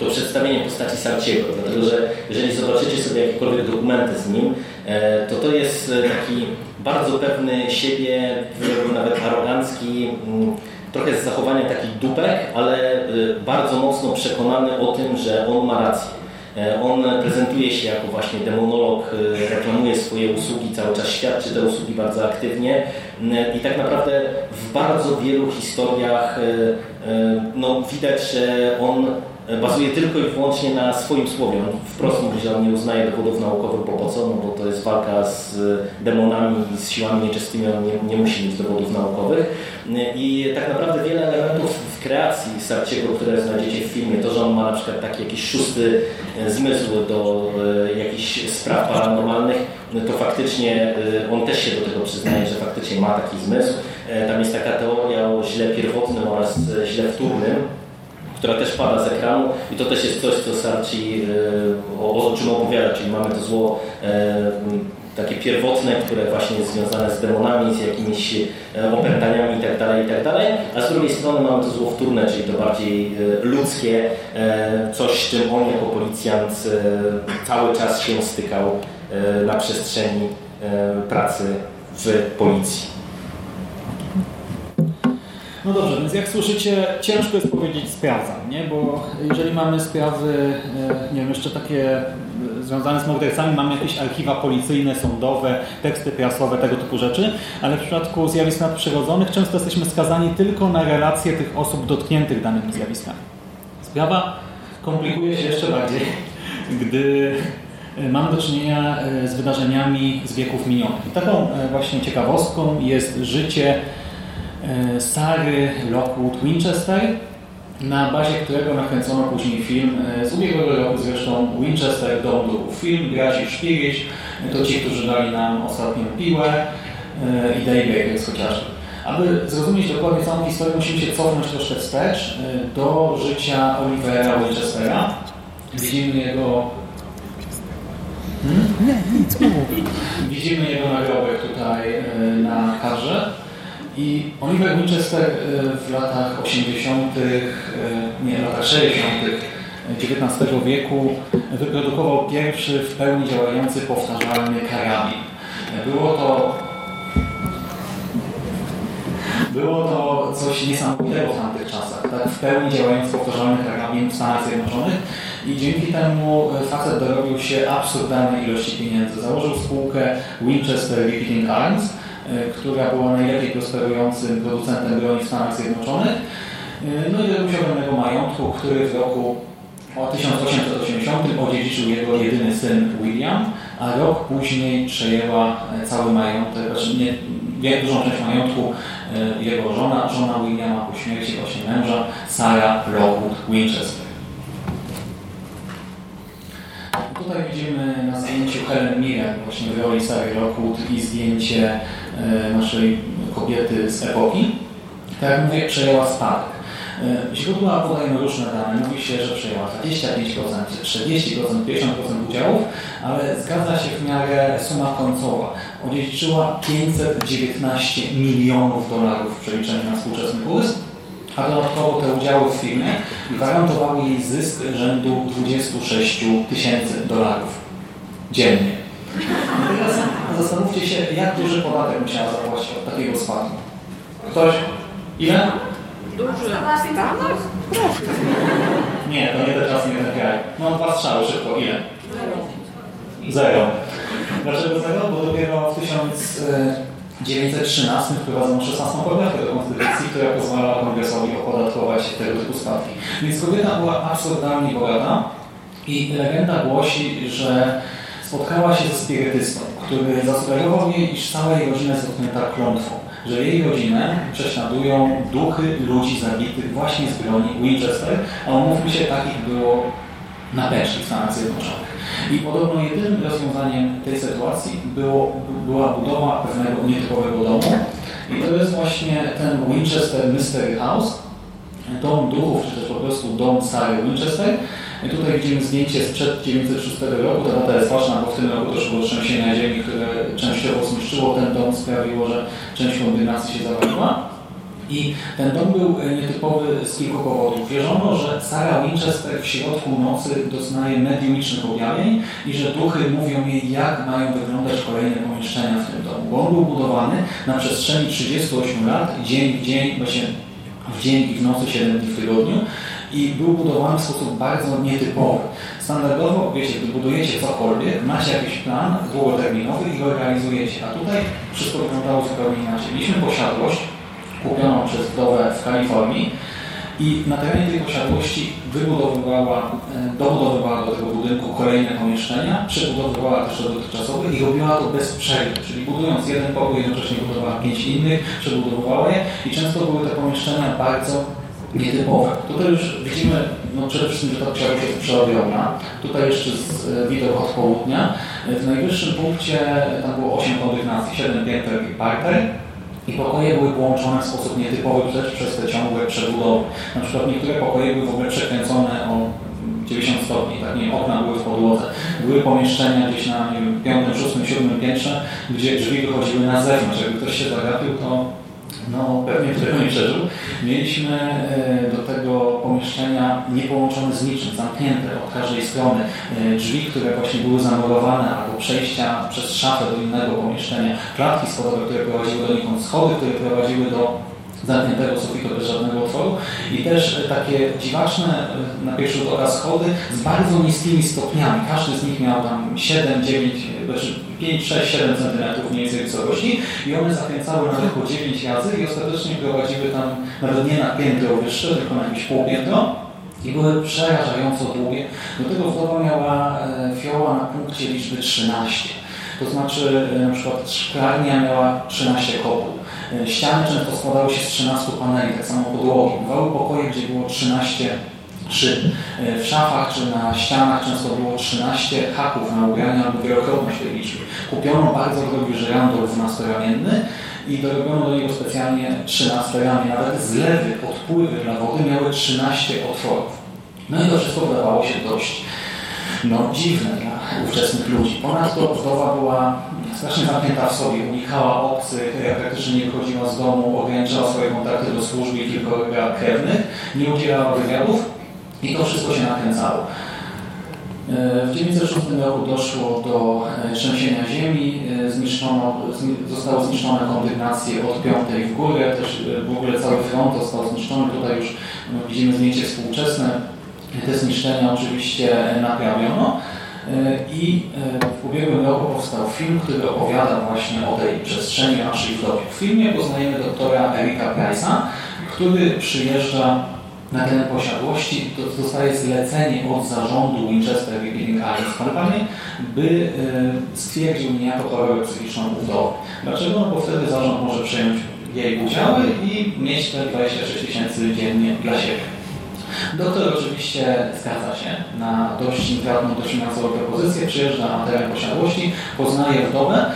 to przedstawienie postaci Sarciego, dlatego że jeżeli zobaczycie sobie jakiekolwiek dokumenty z nim, e, to to jest taki bardzo pewny siebie, nawet arogancki, mm, trochę z zachowania takich dupek, ale e, bardzo mocno przekonany o tym, że on ma rację. E, On prezentuje się jako właśnie demonolog, reklamuje swoje usługi, cały czas świadczy te usługi bardzo aktywnie Mm, i tak naprawdę w bardzo wielu historiach no, widać, że on bazuje tylko i wyłącznie na swoim słowie. On wprost mówi, że on nie uznaje dowodów naukowych, bo po co? No bo to jest walka z demonami i z siłami nieczystymi, on nie, nie musi mieć dowodów naukowych. I tak naprawdę wiele elementów w kreacji Sarciego, które znajdziecie w filmie, to, że on ma na przykład taki jakiś szósty e, zmysł do e, jakichś spraw paranormalnych, no to faktycznie e, on też się do tego przyznaje, że faktycznie ma taki zmysł. E, Tam jest taka teoria o źle pierwotnym oraz e, źle wtórnym, która też pada z ekranu i to też jest coś, co Sarci e, o, czym opowiada, czyli mamy to zło e, takie pierwotne, które właśnie jest związane z demonami, z jakimiś e, opętaniami itd., itd., a z drugiej strony mamy to zło wtórne, czyli to bardziej ludzkie, coś z czym on jako policjant cały czas się stykał na przestrzeni pracy w policji. No dobrze, więc jak słyszycie, ciężko jest powiedzieć sprawdzam, nie? Bo jeżeli mamy sprawy, e, nie wiem, jeszcze takie e, związane z mordercami, mamy jakieś archiwa policyjne, sądowe, teksty prasowe, tego typu rzeczy, ale w przypadku zjawisk nadprzyrodzonych często jesteśmy skazani tylko na relacje tych osób dotkniętych danymi zjawiskami. Sprawa komplikuje się jeszcze bardziej, gdy e, mamy do czynienia z wydarzeniami z wieków minionych. I taką właśnie ciekawostką jest życie Sary Lockwood Winchester, na bazie którego nakręcono później film e, z ubiegłego roku zresztą Winchester Dom Duchów. Film Graci Szpirić, to ci, którzy dali nam ostatnią piłę e, i Daybreakers chociażby. Aby zrozumieć dokładnie całą historię, musimy się cofnąć troszkę wstecz e, do życia Olivera Winchestera. Widzimy jego Widzimy jego nagrobek tutaj e, na karze. I Oliver Winchester e, w latach 80., e, nie, latach 60. XIX wieku wyprodukował pierwszy w pełni działający powtarzalny karabin. Było to było to coś niesamowitego w tamtych czasach. Tak, w pełni działający powtarzalny karabin w Stanach Zjednoczonych. I dzięki temu facet dorobił się absurdalnej ilości pieniędzy. Założył spółkę Winchester Repeating Arms, która była najlepiej prosperującym producentem broni w Stanach Zjednoczonych. No i dorobił się ogromnego majątku, który w roku o 1880 odziedziczył jego jedyny syn William, a rok później przejęła cały majątek, znaczy nie, dużą część majątku e, jego żona, żona Williama po śmierci właśnie męża, Sarah Lockwood Winchester. Tutaj widzimy na zdjęciu Helen Mirren właśnie w roli Sarah Lockwood i zdjęcie e, naszej kobiety z epoki. Tak jak mówię, przejęła spadek. E, źródła podają różne dane. Mówi się, że przejęła 25%, 40%, 50% udziałów, ale zgadza się w miarę suma końcowa. Odziedziczyła 519 milionów dolarów w przeliczeniu na współczesny kurs, a dodatkowo te udziały w firmie gwarantowały jej zysk rzędu 26 tysięcy dolarów dziennie. Teraz zastanówcie się, jak duży podatek musiała zapłacić od takiego spadku. Ktoś? Ile? Duży. Nie, to nie ten czas, nie ten kraj. Mam dwa strzały, szybko. Ile? Zero. Dlaczego zero? Bo dopiero w 1913 wprowadzono 16 poprawkę do Konstytucji, która pozwala kongresowi opodatkować tego typu spadki. Więc kobieta była absurdalnie bogata i legenda głosi, że spotkała się ze spirytystą, który zasugerował jej, iż cała jej rodzina jest dotknięta klątwą że jej rodzinę prześladują duchy ludzi zabitych właśnie z broni Winchester, a umówmy się, takich było na peszki w Stanach Zjednoczonych. I podobno jedynym rozwiązaniem tej sytuacji było, była budowa pewnego nietypowego domu. I to jest właśnie ten Winchester Mystery House, dom duchów, czy też po prostu dom Sary Winchester. I tutaj widzimy zdjęcie sprzed 1906 roku. Ta data jest ważna, bo w tym roku doszło do trzęsienia ziemi, które częściowo zniszczyło ten dom, sprawiło, że część kondygnacji się zawaliła. I ten dom był nietypowy z kilku powodów. Wierzono, że Sarah Winchester w środku nocy doznaje mediumicznych objawień i że duchy mówią jej, jak mają wyglądać kolejne pomieszczenia w tym domu. Bo on był budowany na przestrzeni 38 lat, dzień w dzień, właśnie w dzień i w nocy 7 dni w tygodniu i był budowany w sposób bardzo nietypowy. Standardowo, wiecie, gdy budujecie cokolwiek, macie jakiś plan długoterminowy i go realizujecie, a tutaj wszystko wyglądało zupełnie inaczej. Mieliśmy posiadłość kupioną przez wdowę w Kalifornii i na terenie tej posiadłości wybudowywała, e, dobudowywała do tego budynku kolejne pomieszczenia, przebudowywała też te dotychczasowe i robiła to bez przerwy, czyli budując jeden pokój, jednocześnie budowała pięć innych, przebudowywała je i często były te pomieszczenia bardzo nietypowe. Tutaj już widzimy no przede wszystkim, że ta książka jest przerobiona. Tutaj jeszcze e, widok od południa. W najwyższym punkcie tam było 8 kondygnacji, 7 pięter i parter. I pokoje były połączone w sposób nietypowy też przez te ciągłe przebudowy. Na przykład niektóre pokoje były w ogóle przekręcone o 90 stopni, tak, nie, okna były w podłodze. Były pomieszczenia gdzieś na nie wiem, 5, 6, 7 piętrze, gdzie drzwi wychodziły na zewnątrz. Jakby ktoś się zagapił, to no pewnie tego nie przeżył. Mieliśmy e, do tego pomieszczenia niepołączone z niczym, zamknięte od każdej strony. E, drzwi, które właśnie były zamurowane, albo przejścia przez szafę do innego pomieszczenia, klatki schodowe, które prowadziły donikąd, schody, które prowadziły do zamkniętego sufitu bez żadnego otworu i też takie dziwaczne na pierwszy rzut oka schody z bardzo niskimi stopniami. Każdy z nich miał tam 7, 9, znaczy 5, 6, 7 cm mniej więcej wysokości i one zakręcały nawet po 9 razy i ostatecznie prowadziły tam nawet nie na piętro wyższe, tylko na jakieś półpiętro i były przerażająco długie. Do tego wdowa miała e, fioła na punkcie liczby 13. To znaczy e, na przykład szklarnia miała 13 kopuł. E, ściany często składały się z 13 paneli, tak samo podłogi. Bywały pokoje, gdzie było 13 szyb. W szafach czy na ścianach często było 13 haków na ubrania albo wielokrotność tej liczby. Kupiono bardzo drogi żyrandol 12-ramienny i dorobiono do niego specjalnie 13 ramię. Nawet zlewy, odpływy dla wody miały 13 otworów. No i to wszystko wydawało się dość no, dziwne dla ówczesnych ludzi. Ponadto wdowa była strasznie zamknięta w sobie, unikała obcych, praktycznie nie wychodziła z domu, ograniczała swoje kontakty do służby i kilkorga krewnych, nie udzielała wywiadów i to wszystko się nakręcało. E, w 1906 roku doszło do e, trzęsienia ziemi, e, zniszczono, zostały zniszczone kondygnacje od piątej w górę, też w ogóle cały front został zniszczony. Tutaj już no, widzimy zdjęcie współczesne te zniszczenia oczywiście naprawiono. I w ubiegłym roku powstał film, który opowiada właśnie o tej przestrzeni naszej w W filmie poznajemy doktora Erika Price'a, który przyjeżdża na teren posiadłości, dostaje zlecenie od zarządu Winchester Rebuilding Alliance Company, by e, stwierdził niejako chorobę psychiczną wdowy. Dlaczego? No bo wtedy zarząd może przejąć jej udziały i mieć te 26 tysięcy dziennie dla siebie. Doktor oczywiście zgadza się na dość intratną, dość finansową propozycję, przyjeżdża na teren posiadłości, poznaje wdowę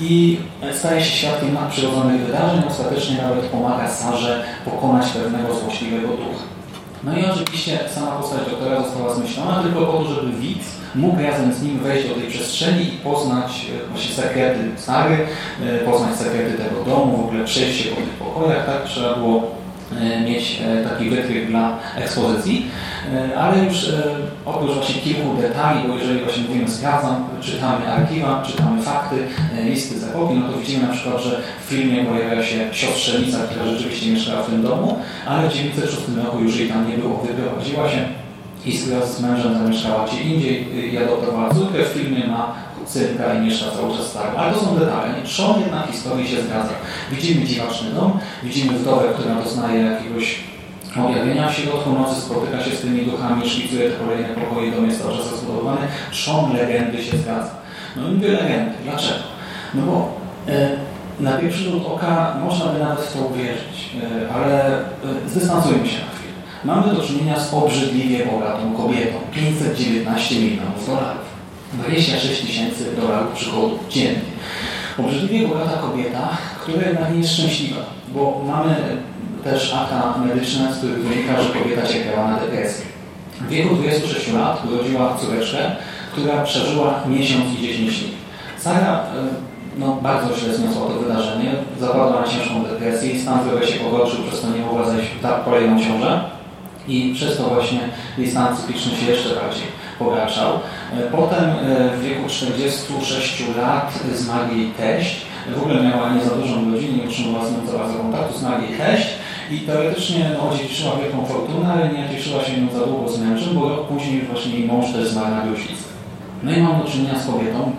i staje się świadkiem nadprzyrodzonych wydarzeń, ostatecznie nawet pomaga Sarze pokonać pewnego złośliwego ducha. No i oczywiście sama postać doktora została zmyślona tylko po to, żeby widz mógł razem z nim wejść do tej przestrzeni i poznać e, właśnie sekrety Sary, e, poznać sekrety tego domu, w ogóle przejść się po tych pokojach, tak? Trzeba było mieć e, taki wytrych dla ekspozycji, e, ale już oprócz właśnie kilku detali, bo jeżeli właśnie mówimy sprawdzam, czytamy archiwa, czytamy fakty, listy z epoki, no to widzimy na przykład, że w filmie pojawia się siostrzenica, która rzeczywiście mieszkała w tym domu, ale w 1906 roku już jej tam nie było, wyprowadziła się i z mężem zamieszkała gdzie indziej i adoptowała córkę. W filmie ma synka i mieszka cały czas stary. Ale to są detale. Trzon jednak historii się zgadza. Widzimy dziwaczny dom, widzimy wdowę, która doznaje jakiegoś objawienia w środku nocy, spotyka się z tymi duchami, szkicuje te kolejne pokoje, dom jest cały czas rozbudowany. Trzon legendy się zgadza. No i mówię legendy. Dlaczego? No bo e, na pierwszy rzut oka można by nawet w to uwierzyć, e, ale e, zdystansujmy się na chwilę. Mamy do czynienia z obrzydliwie bogatą kobietą. 519 milionów dolarów. 26 tysięcy dolarów przychodu dziennie. Obrzydliwie bogata kobieta, która jednak nie jest szczęśliwa, bo mamy też akta medyczne, z których wynika, że kobieta cierpiała na depresję. W wieku 26 lat urodziła córeczkę, która przeżyła miesiąc i 10 dni. Sara e, no, bardzo źle zniosła to wydarzenie, zapadła na ciężką depresję i stan zdrowia się pogorszył, przez to nie mogła zejść w kolejną ciążę i przez to właśnie jej stan psychiczny się jeszcze bardziej pogarszał. E, potem e, w wieku 46 lat zmarł jej teść. W ogóle miała nie za dużą rodzinę, nie utrzymywała z nią za bardzo kontaktu, zmarł jej teść. I teoretycznie no, odziedziczyła wielką fortunę, ale nie cieszyła się nią za długo z mężem, bo rok później właśnie jej mąż też zmarł na gruźlicę. No i mam do czynienia z kobietą,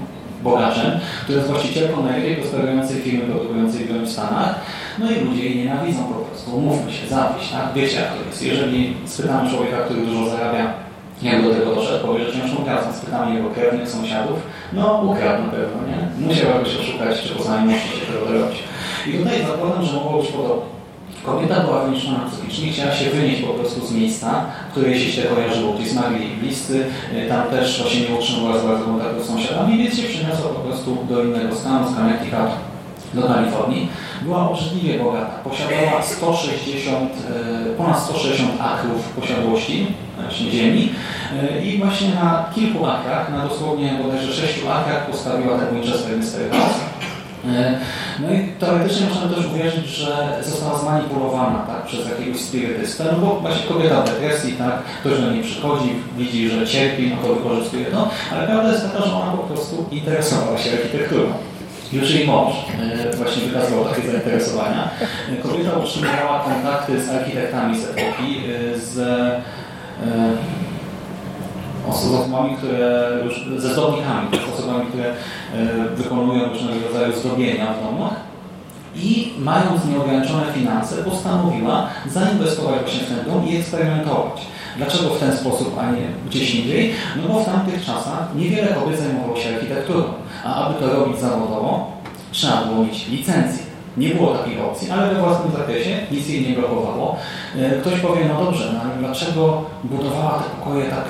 bogaczem, która jest właścicielką najlepiej prosperującej firmy produkującej w Stanach. No i ludzie jej nienawidzą po prostu. Umówmy się, zawiść, tak? Wiecie jak to jest. Jeżeli spytamy człowieka, który dużo zarabia, jak do tego doszedł, powie, że ciężką pracą. Spytamy jego krewnych, sąsiadów. No, ukradł na pewno, nie? Musiałaby się oszukać, czy po znajomości się tego robić. I tutaj zakładam, że mogło być podobnie. Kobieta była wyniszczona psychicznie, chciała się wynieść po prostu z miejsca, które jej się źle kojarzyło. Czyli zmarli jej bliscy, y, tam też właśnie nie utrzymywała za bardzo kontaktu z sąsiadami, więc się przeniosła po prostu do innego stanu, z Connecticut do Kalifornii. Była obrzydliwie bogata. Posiadała 160, y, ponad 160 akrów posiadłości, właśnie ziemi y, i właśnie na kilku akrach, na dosłownie bodajże 6 akrach postawiła Winchester Mystery House E, no i teoretycznie można też uwierzyć, że została zmanipulowana tak, przez jakiegoś spirytystę, no bo właśnie kobieta w depresji, tak, ktoś do niej przychodzi, widzi, że cierpi, no to wykorzystuje to, ale prawda jest taka, że ona po prostu interesowała się architekturą. Już jej mąż e, właśnie wykazywał takie zainteresowania. Kobieta utrzymywała kontakty z architektami z epoki, e, z osobami, które już, ze zdobnikami, z osobami, które e, wykonują różnego rodzaju zdobienia w domach i mając nieograniczone finanse postanowiła zainwestować właśnie w ten dom i eksperymentować. Dlaczego w ten sposób, a nie gdzieś indziej? No bo w tamtych czasach niewiele kobiet zajmowało się architekturą, a aby to robić zawodowo, trzeba było mieć licencję. Nie było takiej opcji, ale we własnym zakresie nic jej nie blokowało. E, ktoś powie, no dobrze, no ale dlaczego budowała te pokoje tak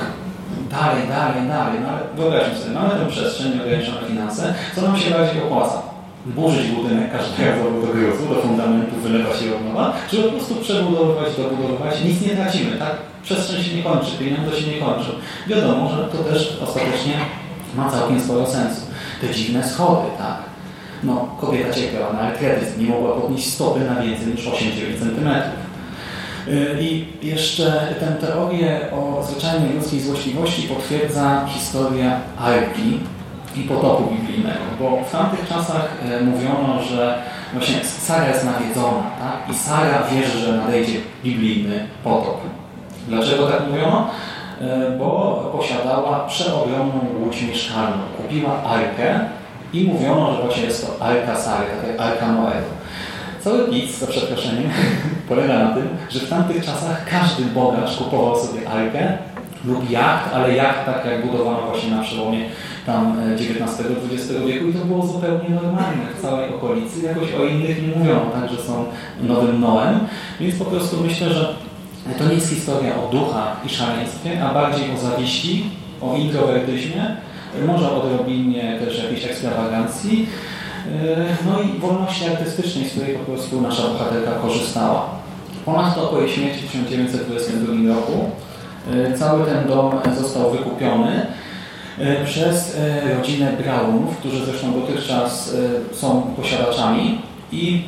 dalej, dalej, dalej. No ale wyobraźmy sobie, mamy tę przestrzeń, ograniczone finanse, co nam się bardziej opłaca? Burzyć budynek każdego do gruzu, do fundamentu, wylewać się od nowa, czy po prostu przebudowywać, dobudowywać, nic nie tracimy, tak? Przestrzeń się nie kończy, pieniądze się nie kończą. Wiadomo, że to też ostatecznie ma całkiem sporo sensu. Te dziwne schody, tak? No, kobieta cierpiała na artretyzm, nie mogła podnieść stopy na więcej niż 8-9 cm Y, I jeszcze tę teorię o zwyczajnej ludzkiej złośliwości potwierdza historia Arki i potopu biblijnego, bo w tamtych czasach y, mówiono, że właśnie Sara jest nawiedzona tak? i Sara wierzy, że nadejdzie biblijny potop. Dlaczego tak mówiono? E, bo posiadała przeogromną łódź mieszkalną. Kupiła arkę i mówiono, że właśnie jest to arka Sary, taka arka Noego. Cały pic, za przeproszeniem, polega na tym, że w tamtych czasach każdy bogacz kupował sobie arkę lub jacht, ale jacht tak jak budowano właśnie na przełomie tam XIX-XX wieku i to było zupełnie normalne w całej okolicy. Jakoś o innych nie mówiono, tak, że są nowym Noem, więc po prostu myślę, że to nie jest historia o ducha i szaleństwie, a bardziej o zawiści, o introwertyzmie, może odrobinie też jakiejś ekstrawagancji, no i wolności artystycznej, z której po prostu nasza bohaterka korzystała. Ponadto po jej śmierci w 1922 roku cały ten dom został wykupiony E, przez e, rodzinę Braunów, którzy zresztą dotychczas e, są posiadaczami i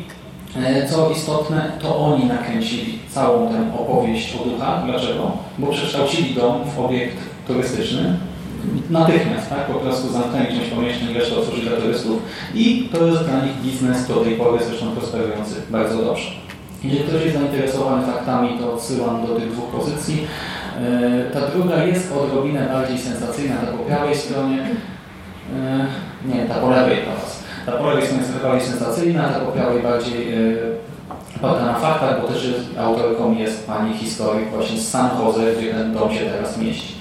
co istotne, to oni nakręcili całą tę opowieść o duchach. Dlaczego? Bo przekształcili dom w obiekt turystyczny. Natychmiast, tak? Po prostu zamknęli część pomieszczeń, resztę otworzyli dla turystów i to jest dla nich biznes do tej pory zresztą prosperujący bardzo dobrze. Jeżeli ktoś jest zainteresowany faktami, to odsyłam do tych dwóch pozycji. E, ta druga jest odrobinę bardziej sensacyjna, ta po prawej stronie, e, nie, ta po lewej. Ta stronie jest bardziej sensacyjna, ta po prawej bardziej e, oparta na faktach, bo też autorką jest pani historyk właśnie z San Jose, gdzie ten dom się teraz mieści.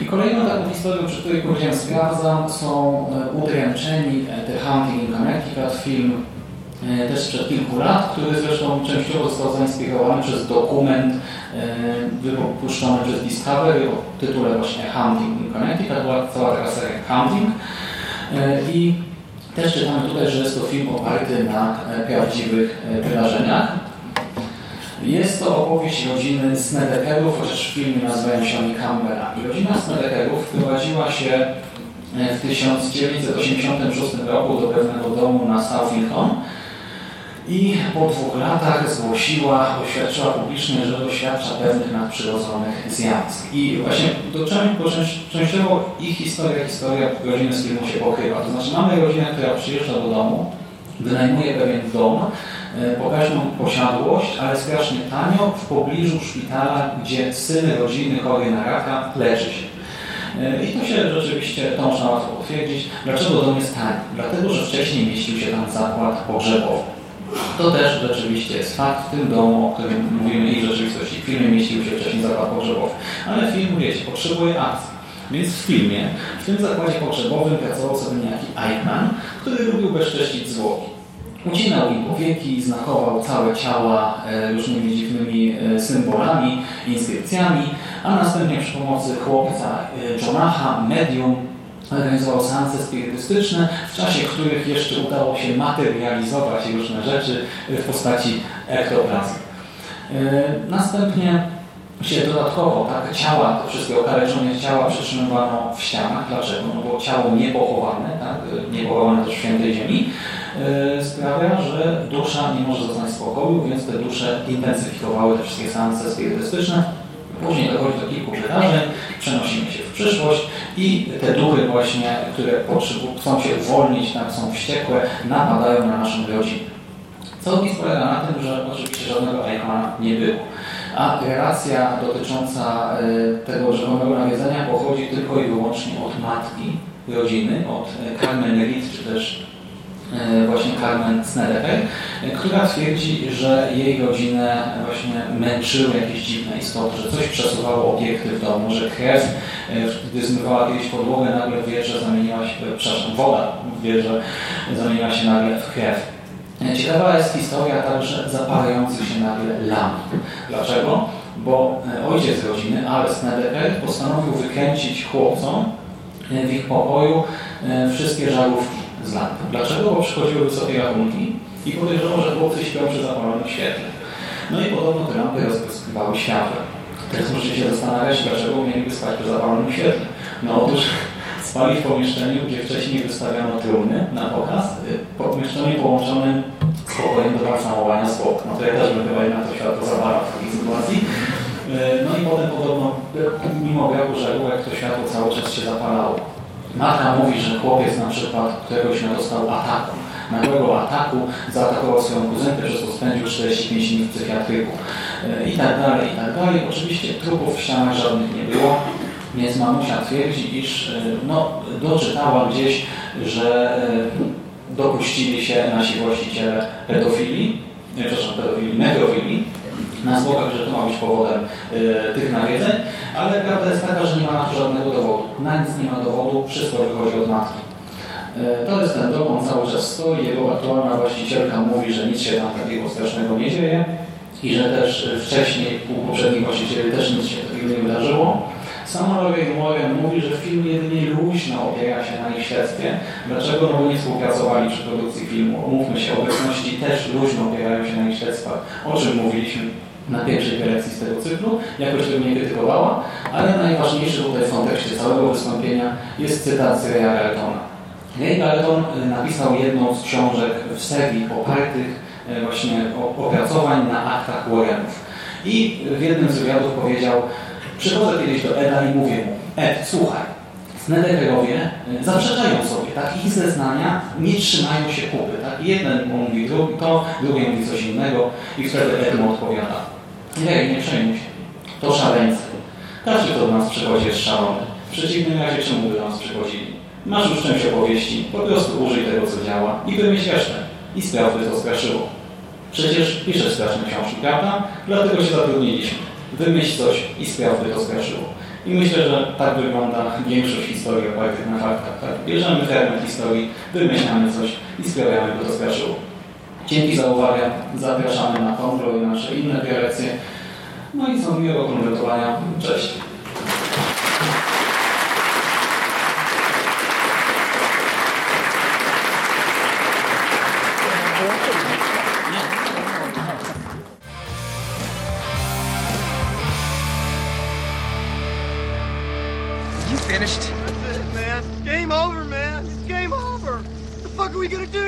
I kolejną taką historią, przy której powiedziałem sprawdzam, są Udręczeni, The Hunting in Connecticut, film E, też sprzed kilku lat, który zresztą częściowo został zainspirowany przez dokument e, wypuszczony przez Discovery o tytule właśnie Hunting in Connecticut, była cała taka seria Hunting e, i też czytamy tutaj, że jest to film oparty na prawdziwych wydarzeniach. Jest to opowieść rodziny Snedekerów, chociaż w filmie nazywają się oni Campbellami. Rodzina Snedekerów wprowadziła się w 1986 roku do pewnego domu na South Lincoln, i po dwóch latach zgłosiła, oświadczyła publicznie, że doświadcza pewnych nadprzyrodzonych zjawisk. I właśnie do częściowo ich historia, historia rodziny z filmu się pokrywa. To znaczy mamy rodzinę, która przyjeżdża do domu, wynajmuje pewien dom, e, pokaźną posiadłość, ale strasznie tanio w pobliżu szpitala, gdzie syn rodziny chory na raka leży się. E, I to się rzeczywiście, to można łatwo potwierdzić. Dlaczego dom jest tani? Dlatego, że wcześniej mieścił się tam zakład pogrzebowy. To też rzeczywiście jest fakt w tym domu, o którym mówimy i w rzeczywistości. W filmie mieścił się wcześniej zakład pogrzebowy. Ale film, wiecie, potrzebuje akcji. Więc w filmie, w tym zakładzie pogrzebowym pracował sobie niejaki Eichmann, który lubił bezcześcić zwłoki. Ucinał im powieki, znakował całe ciała e, różnymi dziwnymi e, symbolami, inskrypcjami, a następnie przy pomocy chłopca e, Jonaha, medium, organizował seanse spirytystyczne, w czasie których jeszcze udało się materializować różne rzeczy w postaci ektoplazmy. E, następnie się dodatkowo tak, ciała, te wszystkie okaleczone ciała przetrzymywano w ścianach. Dlaczego? No bo ciało niepochowane, tak, niepochowane też w świętej ziemi, yy, sprawia, że dusza nie może zaznać spokoju, więc te dusze intensyfikowały te wszystkie seanse spirytystyczne Później dochodzi do kilku wydarzeń, przenosimy się w przyszłość i te duchy właśnie, które chcą się uwolnić, tak, są wściekłe, napadają na naszą rodzinę. Cały polega na tym, że oczywiście żadnego Eichmana nie było. A relacja dotycząca y, tego rzekomego nawiedzenia pochodzi tylko i wyłącznie od matki rodziny, od Carmen Reed, czy też E, właśnie Carmen Snedeker, która twierdzi, że jej rodzinę właśnie męczyły jakieś dziwne istoty, że coś przesuwało obiekty w domu, że krew, e, gdy zmywała kiedyś podłogę, nagle w wieżę zamieniła się, e, przepraszam, woda w wieżę zamieniła się nagle w krew. Ciekawa jest historia także zapalających się nagle lamp. Dlaczego? Bo ojciec rodziny, Alex Snedeker, postanowił wykręcić chłopcom w ich pokoju wszystkie żarówki z lampy. Dlaczego? Bo przychodziły wysokie rachunki i podejrzewał, że chłopcy śpią przy zapalonym świetle. No i podobno te lampy rozpryskiwały światło. Teraz możecie się zastanawiać, dlaczego mieliby spać przy zapalonym świetle. No otóż spali w pomieszczeniu, gdzie wcześniej wystawiano trumny na pokaz, y, pomieszczeniu połączonym z pokojem do balsamowania zwłok. No to ja też bym chyba jednak to światło zapalał w takiej sytuacji. Y, no i potem podobno, y, mimo braku żaru, jak to światło cały czas się zapalało. Matka mówi, że chłopiec na przykład któregoś dnia dostał ataku. Nagłego ataku zaatakował swoją kuzynkę, przez to spędził 45 dni w psychiatryku. e, i tak dalej, i tak dalej. Oczywiście trupów w ścianach żadnych nie było, więc mamusia twierdzi, iż e, no, doczytała gdzieś, że e, dopuścili się nasi właściciele pedofilii, nie, przepraszam, pedofilii, nekrofilii, na zwłokach, że to ma być powodem e, tych nawiedzeń, ale prawda jest taka, że nie ma na to żadnego dowodu. Na nic nie ma dowodu, wszystko wychodzi od matki. E, To jest ten dom, on cały czas stoi, jego aktualna właścicielka mówi, że nic się tam takiego strasznego nie dzieje i że też e, wcześniej u poprzednich właścicieli też nic się takiego nie wydarzyło. Sama Roger Moran mówi, że film jedynie luźno opiera się na ich śledztwie. Dlaczego? No nie współpracowali przy produkcji filmu. Umówmy się, obecności też luźno opierają się na ich śledztwach, o czym mówiliśmy na pierwszej prelekcji z tego cyklu. Jakoś tego nie krytykowała, ale najważniejszy tutaj w kontekście całego wystąpienia jest cytat z Raya Galtona. Ray Galton y, napisał jedną z książek w serii opartych y, właśnie o opracowań na aktach Warrenów. I w jednym z wywiadów powiedział, przychodzę kiedyś do Eda i mówię mu, Ed, słuchaj, Snedekerowie y, zaprzeczają sobie, tak? Ich zeznania nie trzymają się kupy, tak? Jeden mówi drugi to, drugi mówi coś innego i wtedy Ed mu odpowiada, nie, nie przejmuj się, to szaleńcy. Każdy, kto do nas przychodzi jest szalony. W przeciwnym razie czemu by do nas przychodzili? Masz już część opowieści, po prostu użyj tego, co działa i wymyśl resztę. I spraw by to straszyło. Przecież piszesz straszne książki, prawda? Dlatego się zatrudniliśmy. Wymyśl coś i spraw by to straszyło. I myślę, że tak wygląda większość historii opartych na faktach. Tak? Bierzemy fragment historii, wymyślamy coś i sprawiamy, by to straszyło. Dzięki za uwagę. Zapraszamy na kontrol i nasze inne prelekcje. No i co miłego konwertowania. Cześć. You finished? That's it, man. Game over, man. It's game over. What the fuck are we gonna do